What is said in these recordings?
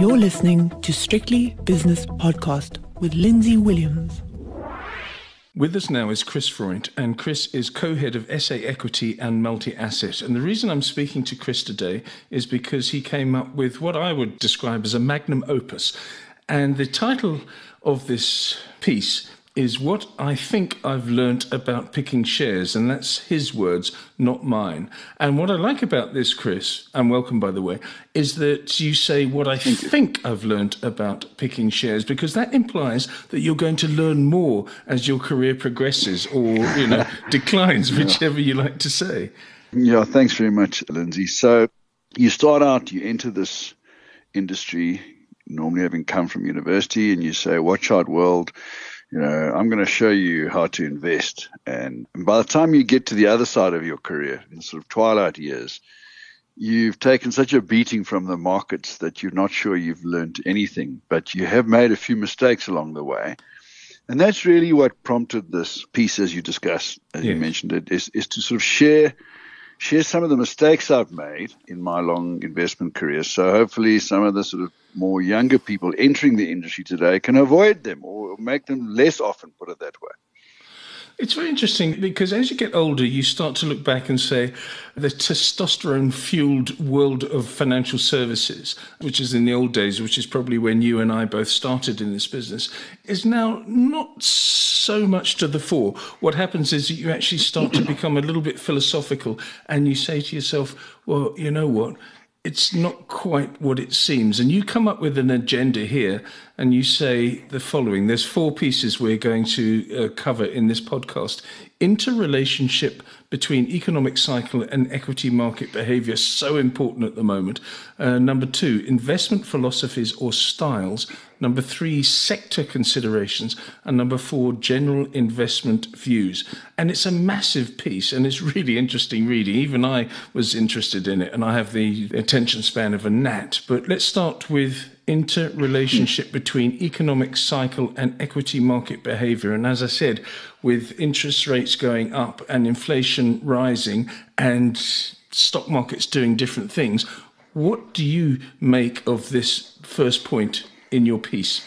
You're listening to Strictly Business Podcast with Lindsay Williams. With us now is Chris Freund, and Chris is co head of SA Equity and Multi Asset. And the reason I'm speaking to Chris today is because he came up with what I would describe as a magnum opus. And the title of this piece is what I think I've learnt about picking shares, and that's his words, not mine. And what I like about this, Chris, and welcome by the way, is that you say what I think I've learnt about picking shares, because that implies that you're going to learn more as your career progresses or you know declines, whichever you like to say. Yeah, thanks very much, Lindsay. So you start out, you enter this industry, normally having come from university, and you say, "Watch out, world." You know, I'm going to show you how to invest. And, by the time you get to the other side of your career, in sort of twilight years, you've taken such a beating from the markets that you're not sure you've learned anything, but you have made a few mistakes along the way. And that's really what prompted this piece, as you discussed, as yes. you mentioned it, is, is to sort of share share some of the mistakes I've made in my long investment career. So hopefully, some of the sort of more younger people entering the industry today can avoid them or make them less often, put it that way. It's very interesting because as you get older, you start to look back and say the testosterone fueled world of financial services, which is in the old days, which is probably when you and I both started in this business, is now not so much to the fore. What happens is that you actually start to become a little bit philosophical and you say to yourself, well, you know what? It's not quite what it seems. And you come up with an agenda here and you say the following. There's four pieces we're going to uh, cover in this podcast. Interrelationship between economic cycle and equity market behavior so important at the moment. Uh, number two investment philosophies or styles number three sector considerations. And number four general investment views. And it's a massive piece and it's really interesting reading. Even i was interested in it and i have the attention span of a gnat. But let's start with interrelationship hmm. between economic cycle and equity market behavior. And as I said, with interest rates going up and inflation rising and stock markets doing different things, what do you make of this first point in your piece?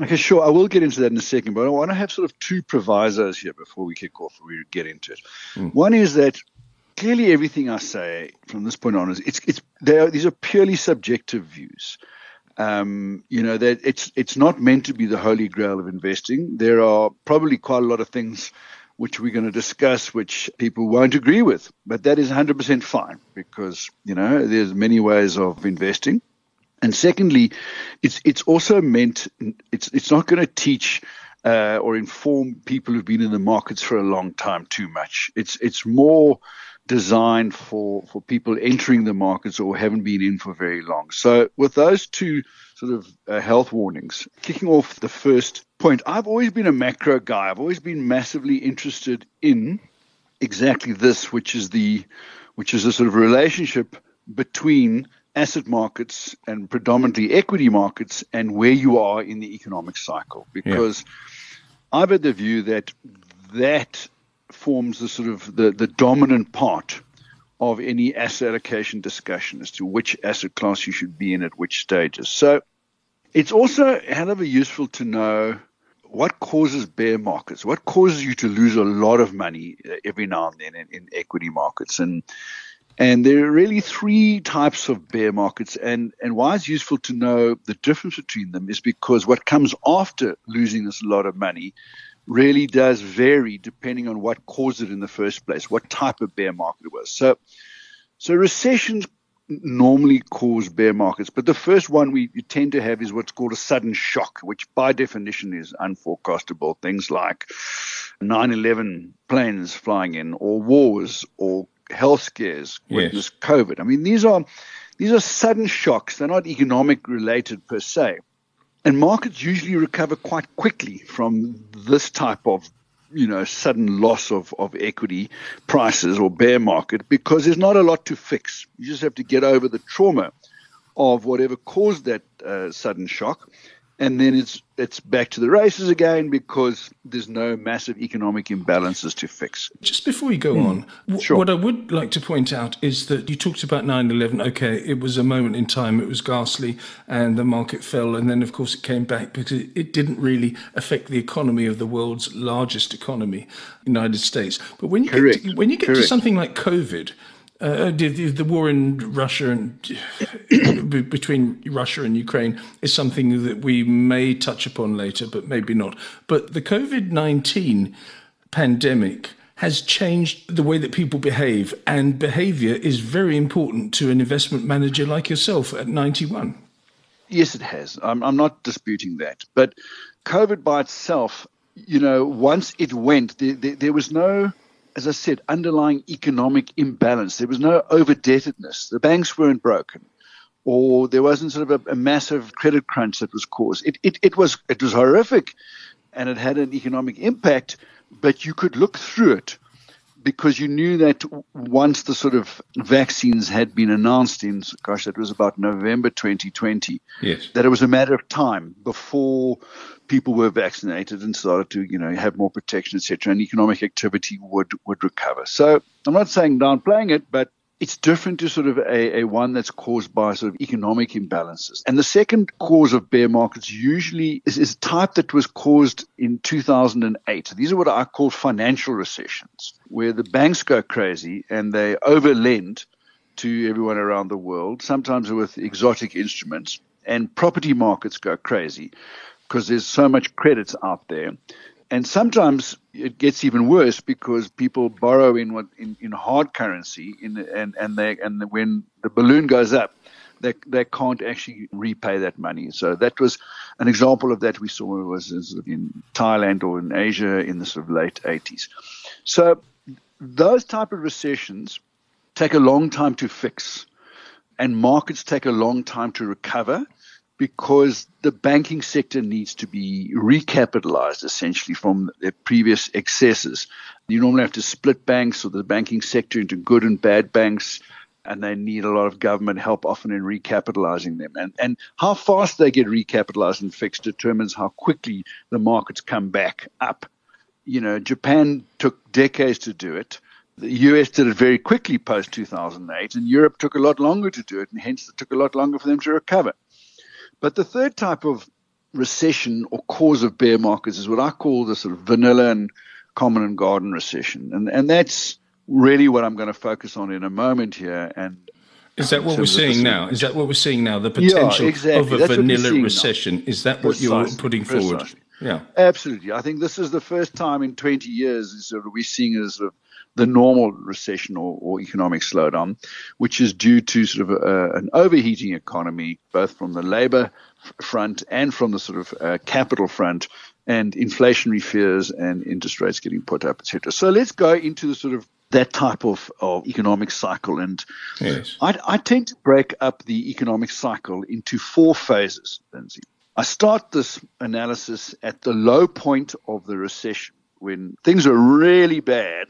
Okay, sure. I will get into that in a second, but I want to have sort of two provisos here before we kick off. We get into it. Mm. One is that clearly everything I say from this point on is it's it's they are, these are purely subjective views. Um, you know that it's it's not meant to be the holy grail of investing. There are probably quite a lot of things which we're going to discuss which people won't agree with, but that is 100% fine because you know there's many ways of investing. And secondly, it's it's also meant it's it's not going to teach uh, or inform people who've been in the markets for a long time too much. It's it's more designed for, for people entering the markets or haven't been in for very long. So, with those two sort of uh, health warnings, kicking off the first point, I've always been a macro guy. I've always been massively interested in exactly this, which is the which is a sort of relationship between asset markets and predominantly equity markets and where you are in the economic cycle. Because yeah. I've had the view that that forms the sort of the, the dominant part of any asset allocation discussion as to which asset class you should be in at which stages. So it's also a useful to know what causes bear markets, what causes you to lose a lot of money uh, every now and then in, in equity markets. And and there are really three types of bear markets. And, and why it's useful to know the difference between them is because what comes after losing this lot of money really does vary depending on what caused it in the first place, what type of bear market it was. So, so recessions normally cause bear markets, but the first one we tend to have is what's called a sudden shock, which by definition is unforecastable. Things like 9/11 planes flying in, or wars, or health scares, witness yes. COVID. I mean, these are these are sudden shocks. They're not economic related per se. And markets usually recover quite quickly from this type of you know sudden loss of, of equity prices or bear market because there's not a lot to fix. You just have to get over the trauma of whatever caused that uh, sudden shock, and then it's it's back to the races again because there's no massive economic imbalances to fix. Just before you go mm. on, w- sure. what I would like to point out is that you talked about 9/11. Okay, it was a moment in time; it was ghastly, and the market fell, and then of course it came back because it, it didn't really affect the economy of the world's largest economy, United States. But when you Correct. get to, when you get Correct. to something like COVID uh, the, the, war in Russia and between Russia and Ukraine is something that we may touch upon later, but maybe not. But the COVID 19 pandemic has changed the way that people behave, and behavior is very important to an investment manager like yourself at 91. Yes, it has. I'm, I'm not disputing that. But COVID by itself, you know, once it went, there, there, there was no as I said, underlying economic imbalance. There was no overdebtedness. The banks weren't broken, or there wasn't sort of a, a massive credit crunch that was caused. It, it, it was it was horrific, and it had an economic impact. But you could look through it because you knew that once the sort of vaccines had been announced in, gosh, that was about November 2020, yes. that it was a matter of time before people were vaccinated and started to, you know, have more protection, etc., and economic activity would would recover. So I'm not saying downplaying it, but it's different to sort of a, a one that's caused by sort of economic imbalances. And the second cause of bear markets usually is, is a type that was caused in 2008. These are what I call financial recessions, where the banks go crazy and they overlend to everyone around the world, sometimes with exotic instruments, and property markets go crazy because there's so much credit out there. And sometimes it gets even worse because people borrow in what in, in hard currency in and and they and when the balloon goes up, they they can't actually repay that money. So that was an example of that we saw was uh, in Thailand or in Asia in the sort of late 80s. So those type of recessions take a long time to fix, and markets take a long time to recover because the banking sector needs to be recapitalized essentially from their previous excesses. You normally have to split banks or the banking sector into good and bad banks, and they need a lot of government help often in recapitalizing them. And, and how fast they get recapitalized and fixed determines how quickly the markets come back up. You know, Japan took decades to do it. The US did it very quickly post 2008, and Europe took a lot longer to do it, and hence it took a lot longer for them to recover. But the third type of recession or cause of bear markets is what I call the sort of vanilla and common and garden recession. And, and that's really what I'm going to focus on in a moment here. And is that what we're seeing now? Is that what we're seeing now? The potential yeah, exactly. of a That's vanilla recession? Now. Is that what Precisely. you're putting forward? Precisely. Yeah, absolutely. I think this is the first time in 20 years sort of we're seeing as sort of the normal recession or, or, economic slowdown, which is due to sort of a, an overheating economy, both from the labor front and from the sort of uh, capital front, and inflationary fears and interest rates getting put up, etc. So let's go into the sort of that type of, of economic cycle. And yes. I, I tend to break up the economic cycle into four phases, Lindsay. I start this analysis at the low point of the recession when things are really bad,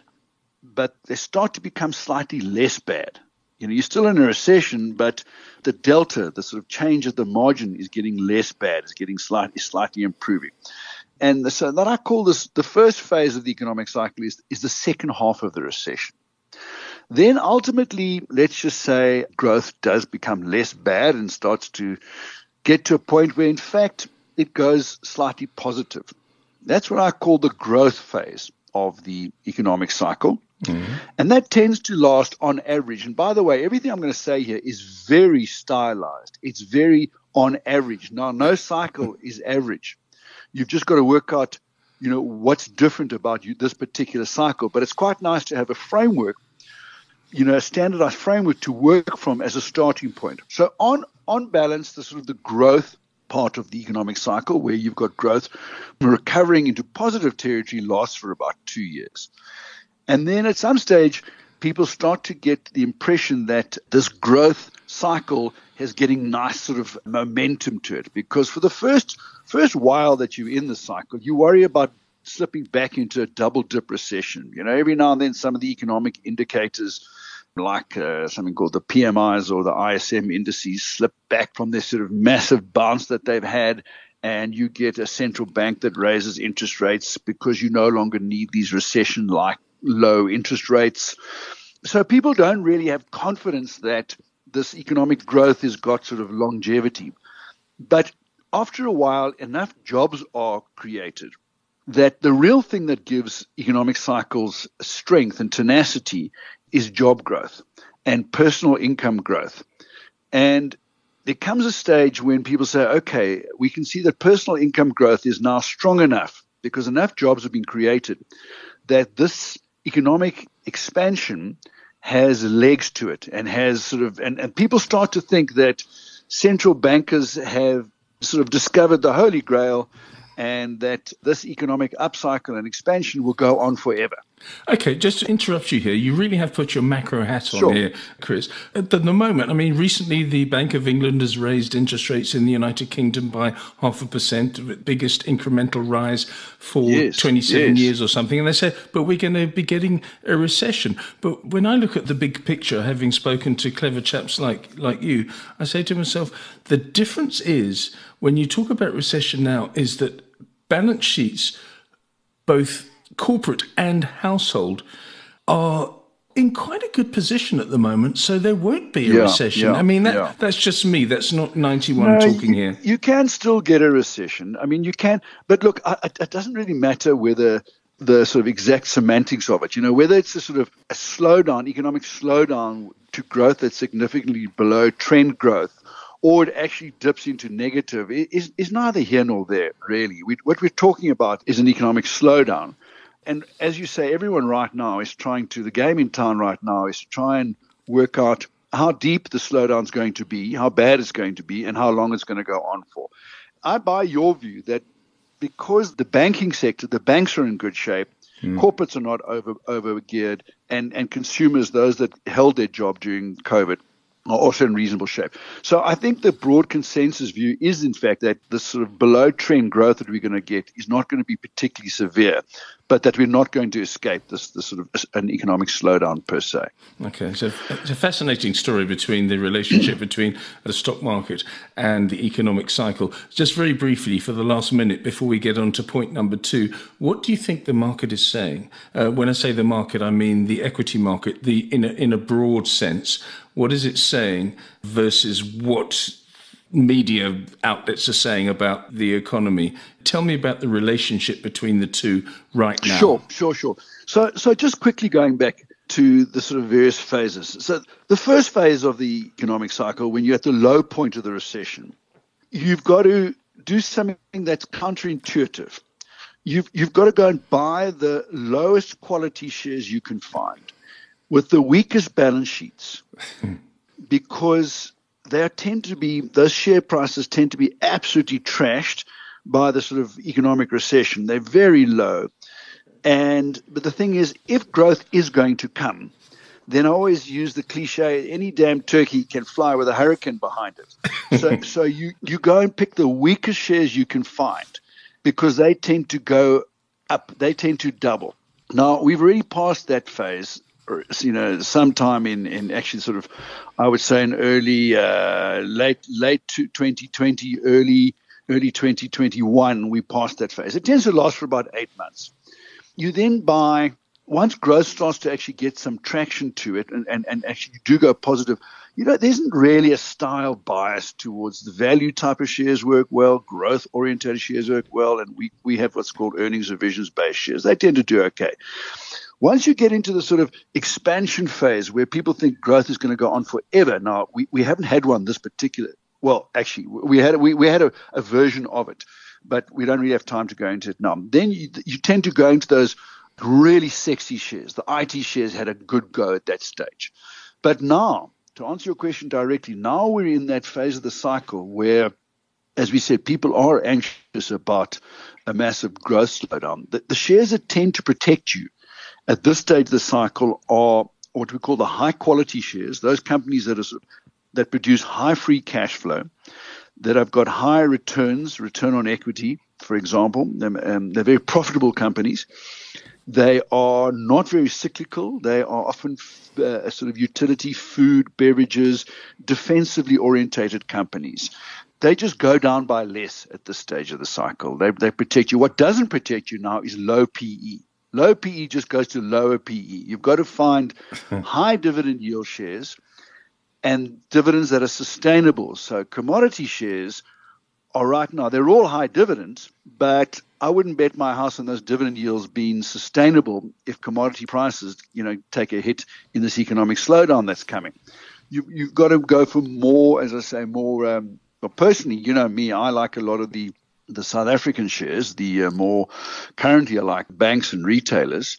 but they start to become slightly less bad. You know, you're still in a recession, but the delta, the sort of change at the margin, is getting less bad. It's getting slightly, slightly improving. And so that I call this the first phase of the economic cycle is, is the second half of the recession. Then ultimately, let's just say growth does become less bad and starts to get to a point where, in fact, it goes slightly positive. That's what I call the growth phase of the economic cycle. Mm-hmm. And that tends to last on average. And by the way, everything I'm going to say here is very stylized. It's very on average. Now, no cycle is average. You've just got to work out, you know, what's different about you, this particular cycle. But it's quite nice to have a framework, you know, a standardized framework to work from as a starting point. So on on balance, the sort of the growth part of the economic cycle where you've got growth recovering into positive territory lasts for about two years. And then at some stage, people start to get the impression that this growth cycle is getting nice sort of momentum to it because for the first first while that you're in the cycle, you worry about slipping back into a double dip recession. You know, every now and then some of the economic indicators like uh, something called the PMIs or the ISM indices slip back from this sort of massive bounce that they've had and you get a central bank that raises interest rates because you no longer need these recession like low interest rates. So people don't really have confidence that this economic growth has got sort of longevity. But after a while, enough jobs are created that the real thing that gives economic cycles strength and tenacity is job growth and personal income growth. And there comes a stage when people say, okay, we can see that personal income growth is now strong enough because enough jobs have been created that this economic expansion has legs to it and has sort of, and, and people start to think that central bankers have sort of discovered the holy grail and that this economic upcycle and expansion will go on forever. Okay, just to interrupt you here, you really have put your macro hat on sure. here, Chris. At the, moment, I mean, recently the Bank of England has raised interest rates in the United Kingdom by half a percent, the biggest incremental rise for yes, 27 yes. years or something. And they said, but we're going to be getting a recession. But when I look at the big picture, having spoken to clever chaps like, like you, I say to myself, the difference is when you talk about recession now, is that balance sheets, both corporate and household, are in quite a good position at the moment, so there won't be a yeah, recession. Yeah, I mean, that, yeah. that's just me. That's not 91 no, talking you, here. You can still get a recession. I mean, you can, but look, it doesn't really matter whether the sort of exact semantics of it. You know, whether it's a sort of a slowdown, economic slowdown to growth that's significantly below trend growth, or it actually dips into negative is, is neither here nor there, really. We, what we're talking about is an economic slowdown. And as you say, everyone right now is trying to, the game in town right now is to try and work out how deep the slowdown is going to be, how bad it's going to be, and how long it's going to go on for. I buy your view that because the banking sector, the banks are in good shape, mm. corporates are not over over geared, and, and consumers, those that held their job during COVID, are also in reasonable shape. So I think the broad consensus view is, in fact, that the sort of below trend growth that we're going to get is not going to be particularly severe, but that we're not going to escape this, this sort of an economic slowdown per se. Okay, so it's a fascinating story between the relationship between the stock market and the economic cycle. Just very briefly, for the last minute before we get on to point number two, what do you think the market is saying? Uh, when I say the market, I mean the equity market, the in a, in a broad sense. What is it saying versus what media outlets are saying about the economy? Tell me about the relationship between the two right now. Sure, sure, sure. So, so just quickly going back to the sort of various phases. So, the first phase of the economic cycle, when you're at the low point of the recession, you've got to do something that's counterintuitive. You've, you've got to go and buy the lowest quality shares you can find with the weakest balance sheets hmm. because they tend to be those share prices tend to be absolutely trashed by the sort of economic recession. They're very low. And but the thing is, if growth is going to come, then I always use the cliche: any damn turkey can fly with a hurricane behind it. so, so you you go and pick the weakest shares you can find because they tend to go up. They tend to double. Now we've already passed that phase you know, sometime in, in actually sort of, I would say in early, uh, late, late 2020, early, early 2021, we passed that phase. It tends to last for about eight months. You then buy, once growth starts to actually get some traction to it and, and, and actually you do go positive, you know, there isn't really a style bias towards the value type of shares work well, growth oriented shares work well, and we, we have what's called earnings revisions based shares. They tend to do okay. Once you get into the sort of expansion phase where people think growth is going to go on forever, now we, we haven't had one this particular. Well, actually, we had we, we had a, a version of it, but we don't really have time to go into it now. Then you, you tend to go into those really sexy shares. The IT shares had a good go at that stage, but now to answer your question directly, now we're in that phase of the cycle where, as we said, people are anxious about a massive growth slowdown. The, the shares that tend to protect you at this stage of the cycle are what we call the high quality shares, those companies that are that produce high free cash flow, that have got high returns, return on equity, for example. Um, they're very profitable companies. They are not very cyclical. They are often uh, sort of utility, food, beverages, defensively orientated companies. they just go down by less at this stage of the cycle. They, they protect you. What doesn't protect you now is low PE. Low PE just goes to lower PE. You've got to find high dividend yield shares and dividends that are sustainable. So commodity shares are right now, they're all high dividends, but I wouldn't bet my house on those dividend yields being sustainable if commodity prices, you know, take a hit in this economic slowdown that's coming. You, you've got to go for more, as I say, more um, but personally, you know me, I like a lot of the the South African shares, the uh, more currently I like banks and retailers,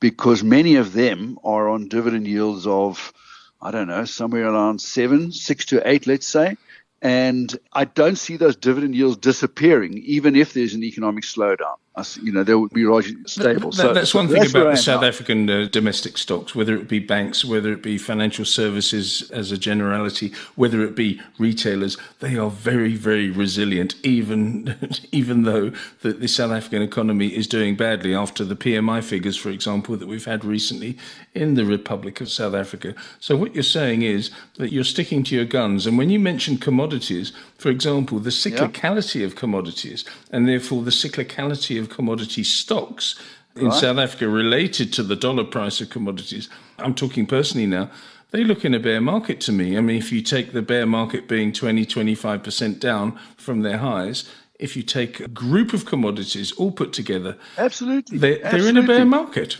because many of them are on dividend yields of, I don't know, somewhere around seven, six to eight, let's say. And I don't see those dividend yields disappearing, even if there's an economic slowdown. You know, they would be largely stable. That, so, that's one thing that's about the South African uh, domestic stocks, whether it be banks, whether it be financial services as a generality, whether it be retailers, they are very, very resilient, even even though the, the South African economy is doing badly after the PMI figures, for example, that we've had recently in the Republic of South Africa. So what you're saying is that you're sticking to your guns. And when you mention commodities, for example, the cyclicality yeah. of commodities and therefore the cyclicality of commodity stocks in right. South Africa related to the dollar price of commodities, I'm talking personally now, they look in a bear market to me. I mean, if you take the bear market being 20, 25% down from their highs, if you take a group of commodities all put together, absolutely, they're, absolutely. they're in a bear market.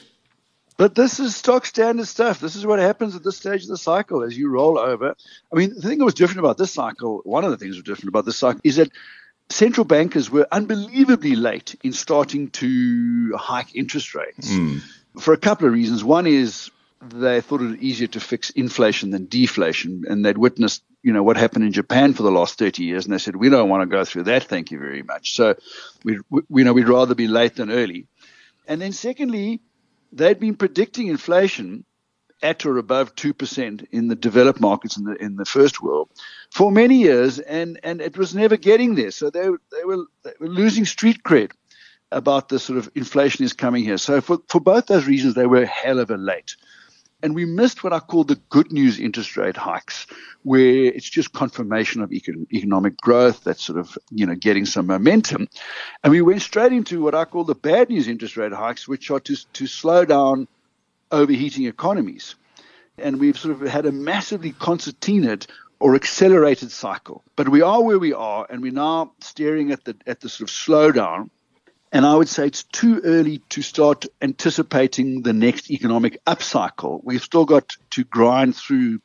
But this is stock standard stuff. This is what happens at this stage of the cycle as you roll over. I mean, the thing that was different about this cycle, one of the things that was different about this cycle is that central bankers were unbelievably late in starting to hike interest rates mm. for a couple of reasons. One is they thought it easier to fix inflation than deflation, and they'd witnessed you know what happened in Japan for the last 30 years, and they said we don't want to go through that. Thank you very much. So we, we you know we'd rather be late than early. And then secondly, they'd been predicting inflation at or above 2% in the developed markets in the in the first world for many years and and it was never getting there. So they they were they were losing street cred about the sort of inflation is coming here. So for for both those reasons they were hell of a late. And we missed what I call the good news interest rate hikes, where it's just confirmation of econ- economic growth that's sort of you know getting some momentum, and we went straight into what I call the bad news interest rate hikes, which are to to slow down overheating economies, and we've sort of had a massively concertinaed or accelerated cycle. But we are where we are, and we're now staring at the at the sort of slowdown and I would say it's too early to start anticipating the next economic upcycle. We've still got to grind through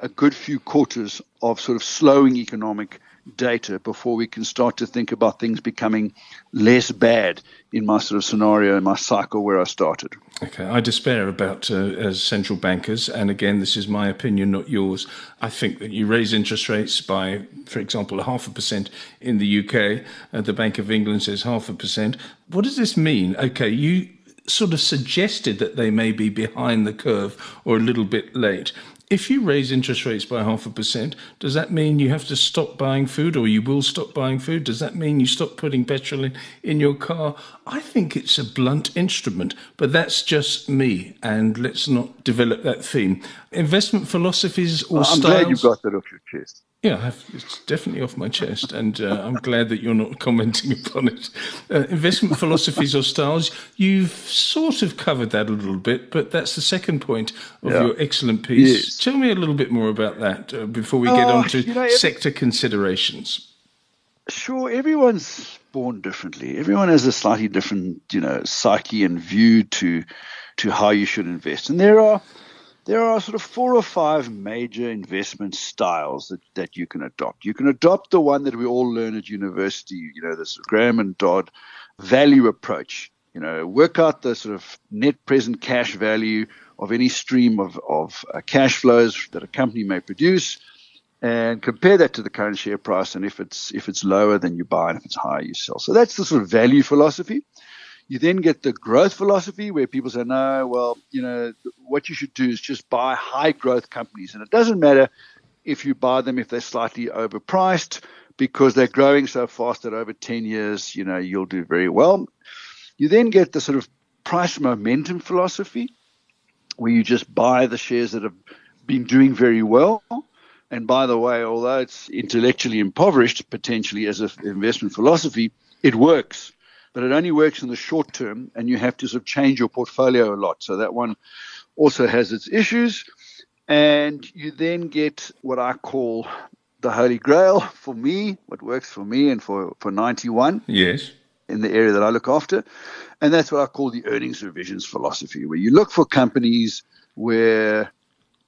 a good few quarters of sort of slowing economic data before we can start to think about things becoming less bad in my sort of scenario in my cycle where I started. Okay, I despair about uh, as central bankers, and again, this is my opinion, not yours. I think that you raise interest rates by, for example, a half a percent in the UK. Uh, the Bank of England says half a percent. What does this mean? Okay, you sort of suggested that they may be behind the curve or a little bit late if you raise interest rates by half a percent, does that mean you have to stop buying food or you will stop buying food? Does that mean you stop putting petrol in, in your car? I think it's a blunt instrument, but that's just me. And let's not develop that theme. Investment philosophies or well, I'm styles. glad you got that off your chest. Yeah, it's definitely off my chest, and uh, I'm glad that you're not commenting upon it. Uh, investment philosophies or styles, you've sort of covered that a little bit, but that's the second point of yeah. your excellent piece. Yes. Tell me a little bit more about that uh, before we get oh, on to you know, sector considerations. Sure, everyone's born differently. Everyone has a slightly different, you know, psyche and view to to how you should invest, and there are there are sort of four or five major investment styles that, that you can adopt. You can adopt the one that we all learn at university, you know, this Graham and Dodd value approach. You know, work out the sort of net present cash value of any stream of, of uh, cash flows that a company may produce and compare that to the current share price. And if it's if it's lower, then you buy, and if it's higher, you sell. So that's the sort of value philosophy. You then get the growth philosophy where people say, no, well, you know, what you should do is just buy high growth companies. And it doesn't matter if you buy them if they're slightly overpriced because they're growing so fast that over 10 years, you know, you'll do very well. You then get the sort of price momentum philosophy where you just buy the shares that have been doing very well And by the way, although it's intellectually impoverished potentially as an investment philosophy, it works. But it only works in the short term, and you have to sort of change your portfolio a lot. So that one also has its issues. And you then get what I call the holy grail for me, what works for me and for, for 91. Yes. In the area that I look after. And that's what I call the earnings revisions philosophy, where you look for companies where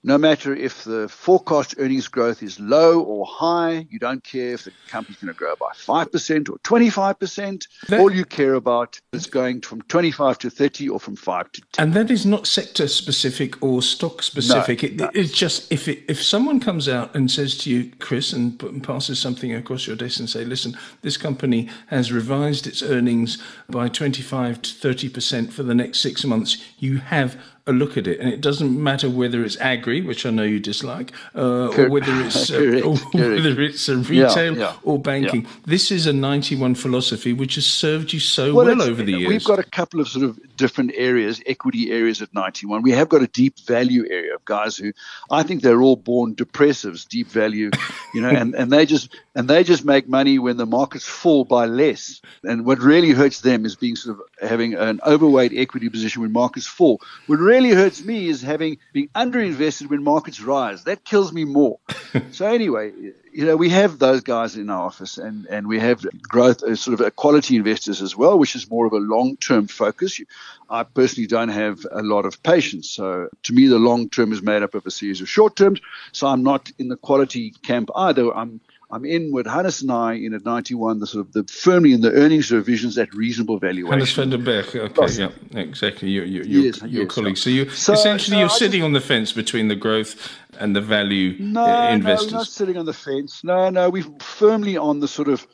no matter if the forecast earnings growth is low or high, you don't care if the company's going to grow by 5% or 25%. That, All you care about is going from 25 to 30 or from 5 to 10. And that is not sector specific or stock specific. No, it, no. It's just if it, if someone comes out and says to you, Chris, and, and passes something across your desk and say, listen, this company has revised its earnings by 25 to 30% for the next six months, you have a look at it, and it doesn't matter whether it's agri, which I know you dislike, uh, or whether it's uh, correct, or whether it's a retail yeah, yeah, or banking. Yeah. This is a ninety-one philosophy which has served you so well, well over the years. We've got a couple of sort of different areas, equity areas at ninety-one. We have got a deep value area of guys who I think they're all born depressives, deep value, you know, and, and they just and they just make money when the markets fall by less. And what really hurts them is being sort of having an overweight equity position when markets fall. What really hurts me is having being underinvested when markets rise. That kills me more. so anyway, you know, we have those guys in our office, and and we have growth as sort of quality investors as well, which is more of a long term focus. I personally don't have a lot of patience, so to me, the long term is made up of a series of short terms. So I'm not in the quality camp either. I'm I'm in with Hannes and I in at 91, the sort of the firmly in the earnings revisions at reasonable valuation. Hannes van den Berg, okay, yeah, exactly. You, you, you, yes, your yes, colleague. So you so, essentially no, you're I sitting just, on the fence between the growth and the value uh, no, investors. No, not sitting on the fence. No, no, we're firmly on the sort of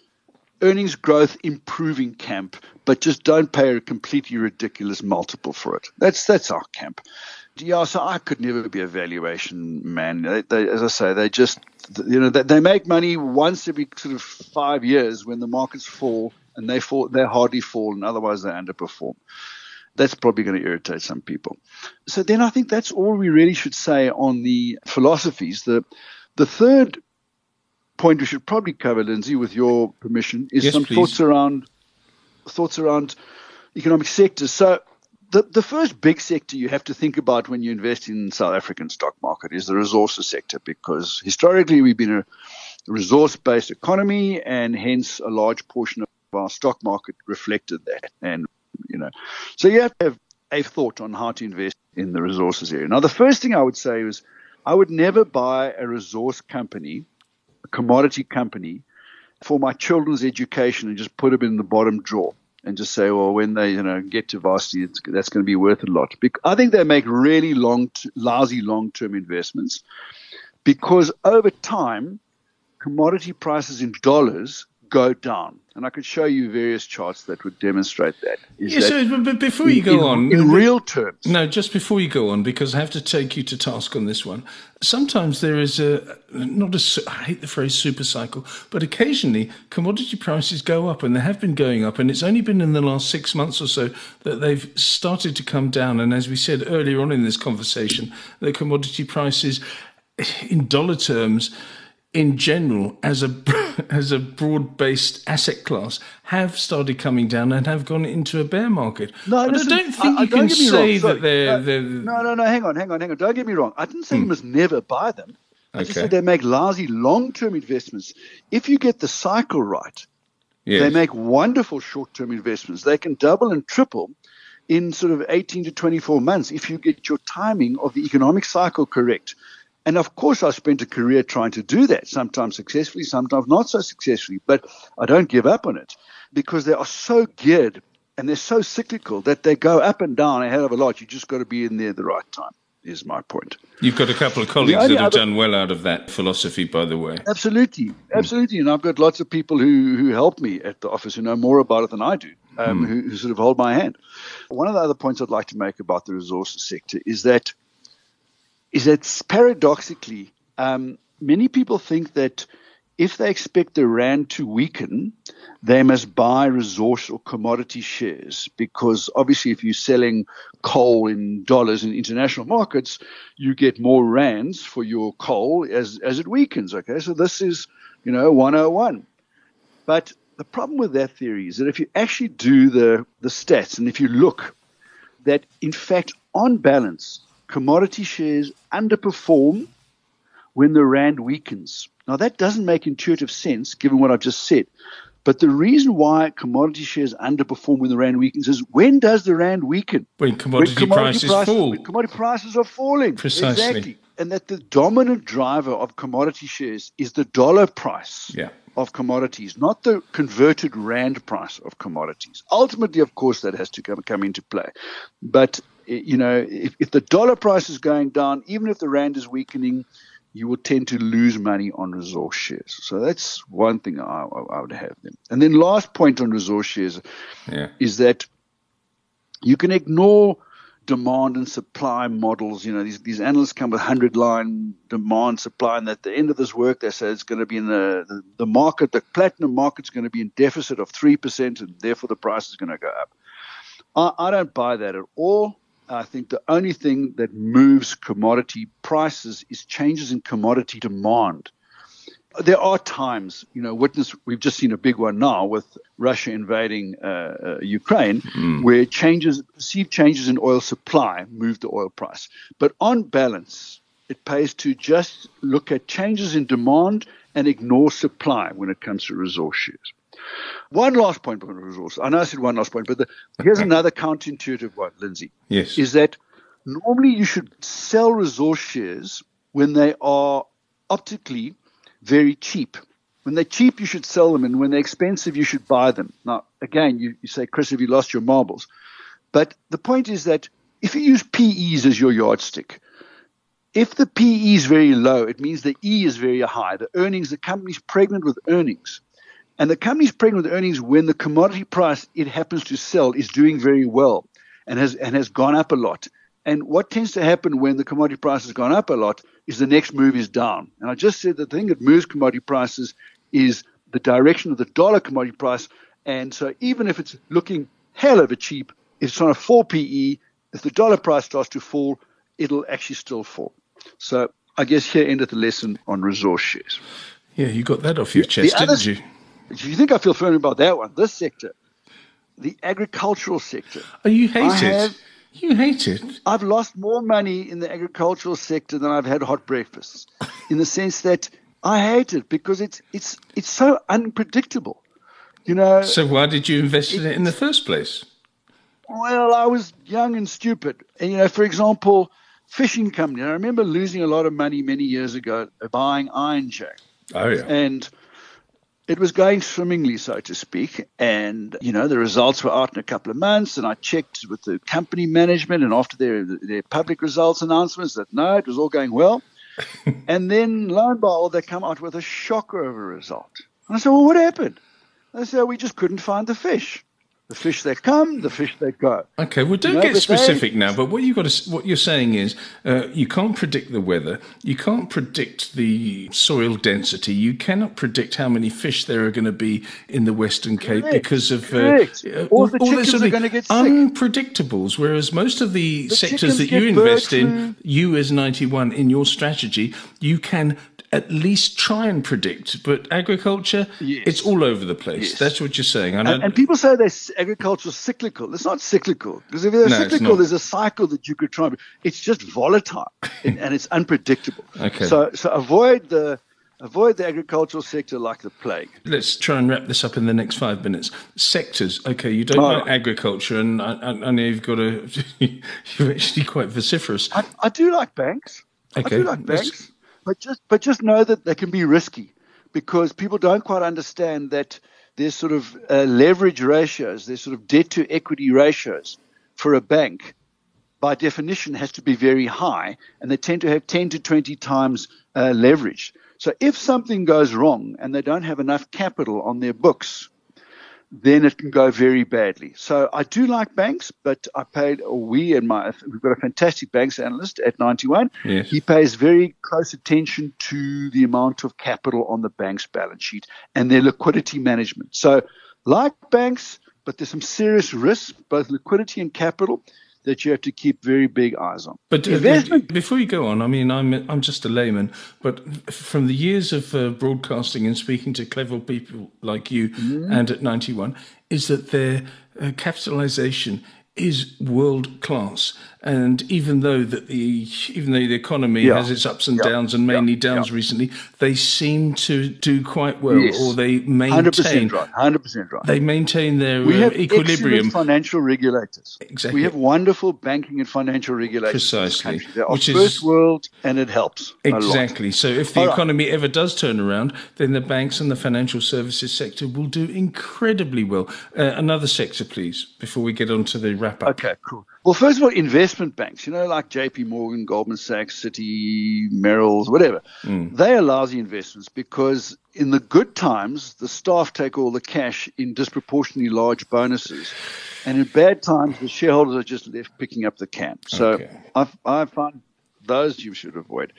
earnings growth improving camp, but just don't pay a completely ridiculous multiple for it. That's that's our camp. Yeah, so I could never be a valuation man. They, they, as I say, they just, you know, they, they, make money once every sort of five years when the markets fall, and they fall, they hardly fall, and otherwise they underperform. That's probably going to irritate some people. So then I think that's all we really should say on the philosophies. The the third point we should probably cover, Lindsay, with your permission, is yes, some please. thoughts around thoughts around economic sectors. So the, the first big sector you have to think about when you invest in the South African stock market is the resources sector because historically we've been a resource-based economy and hence a large portion of our stock market reflected that. And you know, so you have to have a thought on how to invest in the resources area. Now, the first thing I would say is I would never buy a resource company, a commodity company, for my children's education and just put them in the bottom drawer and just say, well, when they you know get to varsity, that's going to be worth a lot. I think they make really long, lousy long-term investments because over time, commodity prices in dollars go down. And I could show you various charts that would demonstrate that. Is yeah, that so, but before you go in, on. In uh, real terms. No, just before you go on, because I have to take you to task on this one. Sometimes there is a, not a, I hate the phrase super cycle, but occasionally commodity prices go up and they have been going up. And it's only been in the last six months or so that they've started to come down. And as we said earlier on in this conversation, the commodity prices in dollar terms, in general, as a as a broad-based asset class, have started coming down and have gone into a bear market. No, listen, I don't think I, you can say that they're, they're, No, no, no. Hang on, hang on, hang on. Don't get me wrong. I didn't say hmm. you must never buy them. I okay. just said they make lousy long-term investments. If you get the cycle right, yes. they make wonderful short-term investments. They can double and triple in sort of 18 to 24 months if you get your timing of the economic cycle correct. And of course, I spent a career trying to do that, sometimes successfully, sometimes not so successfully, but I don't give up on it because they are so geared and they're so cyclical that they go up and down a hell of a lot. You just got to be in there at the right time, is my point. You've got a couple of colleagues that have other, done well out of that philosophy, by the way. Absolutely. Hmm. Absolutely. Mm. And I've got lots of people who, who help me at the office who know more about it than I do, um, mm. who, who sort of hold my hand. One of the other points I'd like to make about the resources sector is that is that paradoxically, um, many people think that if they expect the rand to weaken, they must buy resource or commodity shares because obviously, if you're selling coal in dollars in international markets, you get more rands for your coal as as it weakens. Okay, so this is you know 101. But the problem with that theory is that if you actually do the the stats and if you look, that in fact on balance, commodity shares underperform when the rand weakens. Now, that doesn't make intuitive sense given what I've just said. But the reason why commodity shares underperform when the rand weakens is when does the rand weaken? When commodity, when commodity prices, prices, fall. When commodity prices are falling. Precisely. Exactly. And that the dominant driver of commodity shares is the dollar price. Yeah of commodities, not the converted rand price of commodities. Ultimately, of course, that has to come, come into play. But, Eh, you know, if, if the dollar price is going down, even if the rand is weakening, you will tend to lose money on resource shares. So that's one thing I, I would have them. And then last point on resource shares yeah. is that you can ignore demand and supply models. You know, these, these analysts come with 100 line demand supply, and at the end of this work, they say it's going to be in the, the, the market, the platinum market's going to be in deficit of 3%, and therefore the price is going to go up. I, I don't buy that at all. I think the only thing that moves commodity prices is changes in commodity demand. There are times, you know, witness, we've just seen a big one now with Russia invading uh, uh, Ukraine, mm. where changes, perceived changes in oil supply move the oil price. But on balance, it pays to just look at changes in demand and ignore supply when it comes to resource shares. One last point on resource. I know I said one last point, but the, here's another counterintuitive one, Lindsay. Yes. Is that normally you should sell resource shares when they are optically very cheap. When they're cheap, you should sell them, and when they're expensive, you should buy them. Now, again, you, you say, Chris, have you lost your marbles? But the point is that if you use PEs as your yardstick, if the PE is very low, it means the E is very high. The earnings, the company's pregnant with earnings. And the company's pregnant with earnings when the commodity price it happens to sell is doing very well and has and has gone up a lot. And what tends to happen when the commodity price has gone up a lot is the next move is down. And I just said the thing that moves commodity prices is the direction of the dollar commodity price. And so even if it's looking hell of a cheap, if it's on a 4 PE, if the dollar price starts to fall, it'll actually still fall. So I guess here ended the lesson on resource shares. Yeah, you got that off your chest, didn't you? If you think I feel firm about that one, this sector, the agricultural sector. Oh, you hate I it. Have, you hate it. I've lost more money in the agricultural sector than I've had hot breakfasts, in the sense that I hate it because it's it's it's so unpredictable. You know. So why did you invest in it in the first place? Well, I was young and stupid, and you know, for example, fishing company. I remember losing a lot of money many years ago buying Iron Jack. Oh yeah. And it was going swimmingly, so to speak. And, you know, the results were out in a couple of months. And I checked with the company management and after their, their public results announcements that no, it was all going well. and then lo and behold, they come out with a shocker of a result. And I said, well, what happened? They said, we just couldn't find the fish the fish that come, the fish that go. Okay, well, don't you know, get specific they, now. But what you got to, what you're saying is, uh, you can't predict the weather. You can't predict the soil density. You cannot predict how many fish there are going to be in the Western Cape correct, because of uh, uh all the chickens sort of are going to get sick. unpredictables. Whereas most of the, the sectors that you invest in, you as 91 in your strategy, you can at least try and predict. But agriculture, yes. it's all over the place. Yes. That's what you're saying. And, and, people say that agriculture is cyclical. It's not cyclical because if it's no, cyclical, there's a cycle that you could try. It's just volatile and, and it's unpredictable. Okay. So so avoid the avoid the agricultural sector like the plague. Let's try and wrap this up in the next five minutes. Sectors. Okay, you don't oh. like agriculture, and I, I, know you've got a. you're actually quite vociferous. I, I do like banks. Okay. I do like banks. But just but just know that they can be risky because people don't quite understand that there's sort of uh, leverage ratios, there's sort of debt to equity ratios for a bank by definition has to be very high and they tend to have 10 to 20 times uh, leverage. So if something goes wrong and they don't have enough capital on their books, then it can go very badly. So I do like banks, but I paid, or we and my, we've got a fantastic banks analyst at 91. Yes. He pays very close attention to the amount of capital on the bank's balance sheet and their liquidity management. So, like banks, but there's some serious risks, both liquidity and capital that you have to keep very big eyes on. But uh, investment. Before you go on, I mean, I'm I'm just a layman, but from the years of uh, broadcasting and speaking to clever people like you, mm-hmm. and at 91, is that their uh, capitalization is world class. And even though that the even though the economy yeah. has its ups and yeah. downs and mainly downs recently, they seem to do quite well, yes. or they maintain. 100% right. 100% right. They maintain their we uh, have equilibrium. financial regulators. Exactly. We have wonderful banking and financial regulators. Precisely. They are Which first is, world, and it helps. Exactly. So if the All economy right. ever does turn around, then the banks and the financial services sector will do incredibly well. Uh, another sector, please, before we get on to the wrap up. Okay, cool. Well, first of all, investment banks, you know, like JP Morgan, Goldman Sachs, Citi, Merrill's, whatever, mm. they are lousy investments because in the good times, the staff take all the cash in disproportionately large bonuses. And in bad times, the shareholders are just left picking up the can. So okay. I, I find those you should avoid.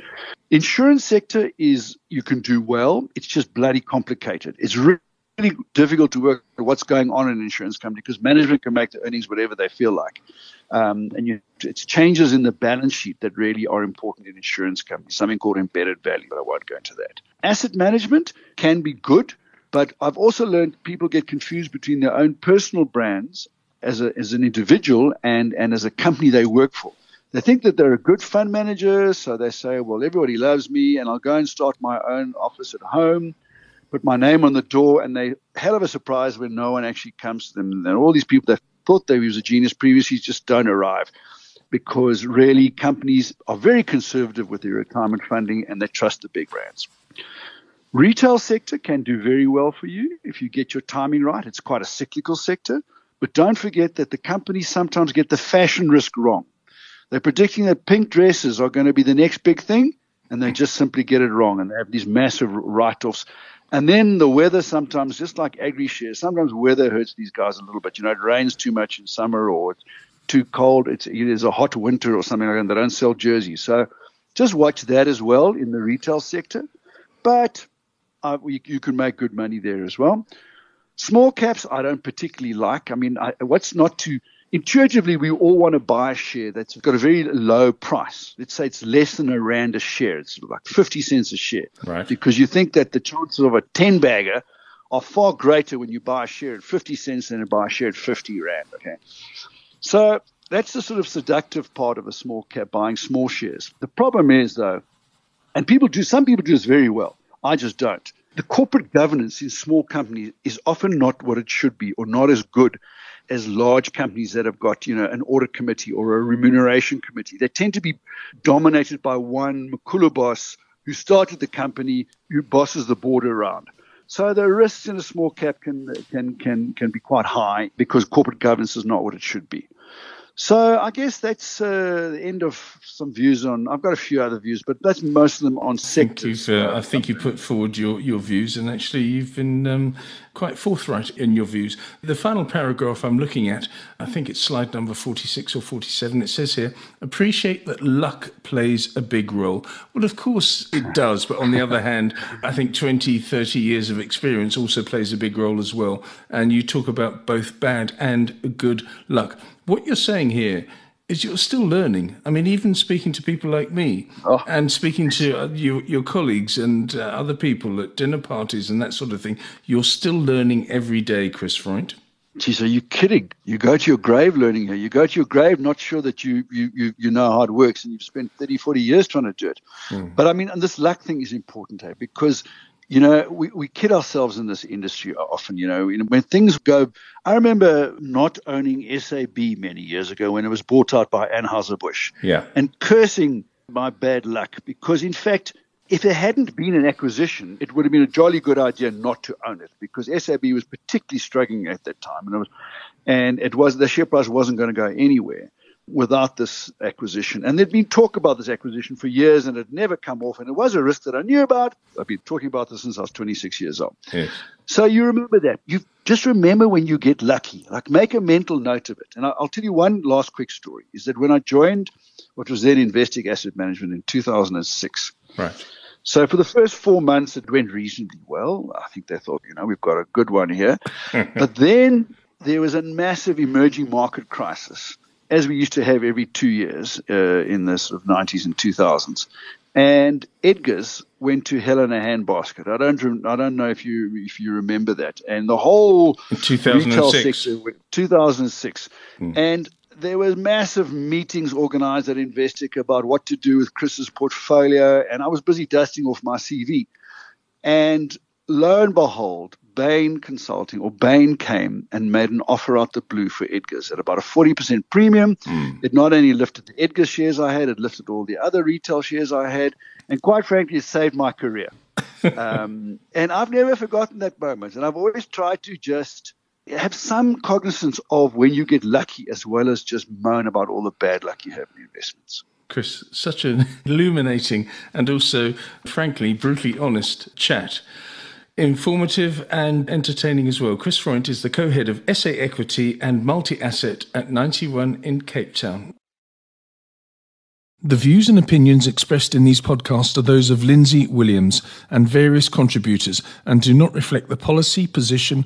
Insurance sector is you can do well. It's just bloody complicated. It's really really difficult to work at what's going on in an insurance company because management can make the earnings whatever they feel like. Um, and you, it's changes in the balance sheet that really are important in insurance companies, something called embedded value, but I won't go into that. Asset management can be good, but I've also learned people get confused between their own personal brands as, a, as an individual and, and as a company they work for. They think that they're a good fund manager, so they say, well, everybody loves me, and I'll go and start my own office at home put my name on the door, and they hell of a surprise when no one actually comes to them. And all these people that thought they was a genius previously just don't arrive because really companies are very conservative with their retirement funding and they trust the big brands. Retail sector can do very well for you if you get your timing right. It's quite a cyclical sector, but don't forget that the companies sometimes get the fashion risk wrong. They're predicting that pink dresses are going to be the next big thing, and they just simply get it wrong, and they have these massive write-offs. And then the weather sometimes, just like agri shares, sometimes weather hurts these guys a little bit. You know, it rains too much in summer or it's too cold. It's it is a hot winter or something like that. They don't sell jerseys. So just watch that as well in the retail sector. But uh, you, you can make good money there as well. Small caps, I don't particularly like. I mean, I, what's not to intuitively, we all want to buy a share that's got a very low price. Let's say it's less than a rand a share. It's like 50 cents a share. Right. Because you think that the chances of a 10 bagger are far greater when you buy a share at 50 cents than to buy a share at 50 rand. Okay. So that's the sort of seductive part of a small cap buying small shares. The problem is though, and people do, some people do this very well. I just don't. The corporate governance in small companies is often not what it should be or not as good as large companies that have got, you know, an audit committee or a remuneration committee. They tend to be dominated by one Makulu boss who started the company, who bosses the board around. So the risks in a small cap can can can can be quite high because corporate governance is not what it should be. So I guess that's uh, the end of some views on. I've got a few other views, but that's most of them on sectors. I think, uh, I think you put forward your, your views, and actually you've been um, quite forthright in your views. The final paragraph I'm looking at, I think it's slide number 46 or 47. It says here, "Appreciate that luck plays a big role." Well, of course it does, but on the other hand, I think 20, 30 years of experience also plays a big role as well. And you talk about both bad and good luck what you're saying here is you're still learning. I mean, even speaking to people like me oh. and speaking to uh, your, your colleagues and uh, other people at dinner parties and that sort of thing, you're still learning every day, Chris Freund. Geez, are you kidding? You go to your grave learning here. You go to your grave not sure that you, you, you, you know how it works and you've spent 30, 40 years trying to do it. Mm. But I mean, and this luck thing is important, hey, because you know, we, we kid ourselves in this industry often, you know, when things go. I remember not owning SAB many years ago when it was bought out by Anheuser-Busch. Yeah. And cursing my bad luck because, in fact, if there hadn't been an acquisition, it would have been a jolly good idea not to own it because SAB was particularly struggling at that time. And it was, and it was the share price wasn't going to go anywhere without this acquisition. And there'd been talk about this acquisition for years and it never come off. And it was a risk that I knew about. I've been talking about this since I was 26 years old. Yes. So you remember that. You've just remember when you get lucky, like make a mental note of it. And I'll tell you one last quick story is that when I joined what was then Investec Asset Management in 2006. Right. So for the first four months, it went reasonably well. I think they thought, you know, we've got a good one here. but then there was a massive emerging market crisis, as we used to have every two years uh, in the sort of 90s and 2000s. And Edgar's went to hell in a handbasket. I don't, I don't know if you if you remember that. And the whole retail sector, 2006, hmm. and there were massive meetings organized at Investec about what to do with Chris's portfolio, and I was busy dusting off my CV. And lo and behold, Bain Consulting or Bain came and made an offer out the blue for Edgar's at about a 40% premium. Mm. It not only lifted the Edgar shares I had, it lifted all the other retail shares I had, and quite frankly, it saved my career. um, and I've never forgotten that moment. And I've always tried to just have some cognizance of when you get lucky as well as just moan about all the bad luck you have in investments. Chris, such an illuminating and also, frankly, brutally honest chat. Informative and entertaining as well. Chris Freund is the co head of SA Equity and Multi Asset at 91 in Cape Town. The views and opinions expressed in these podcasts are those of Lindsay Williams and various contributors and do not reflect the policy, position,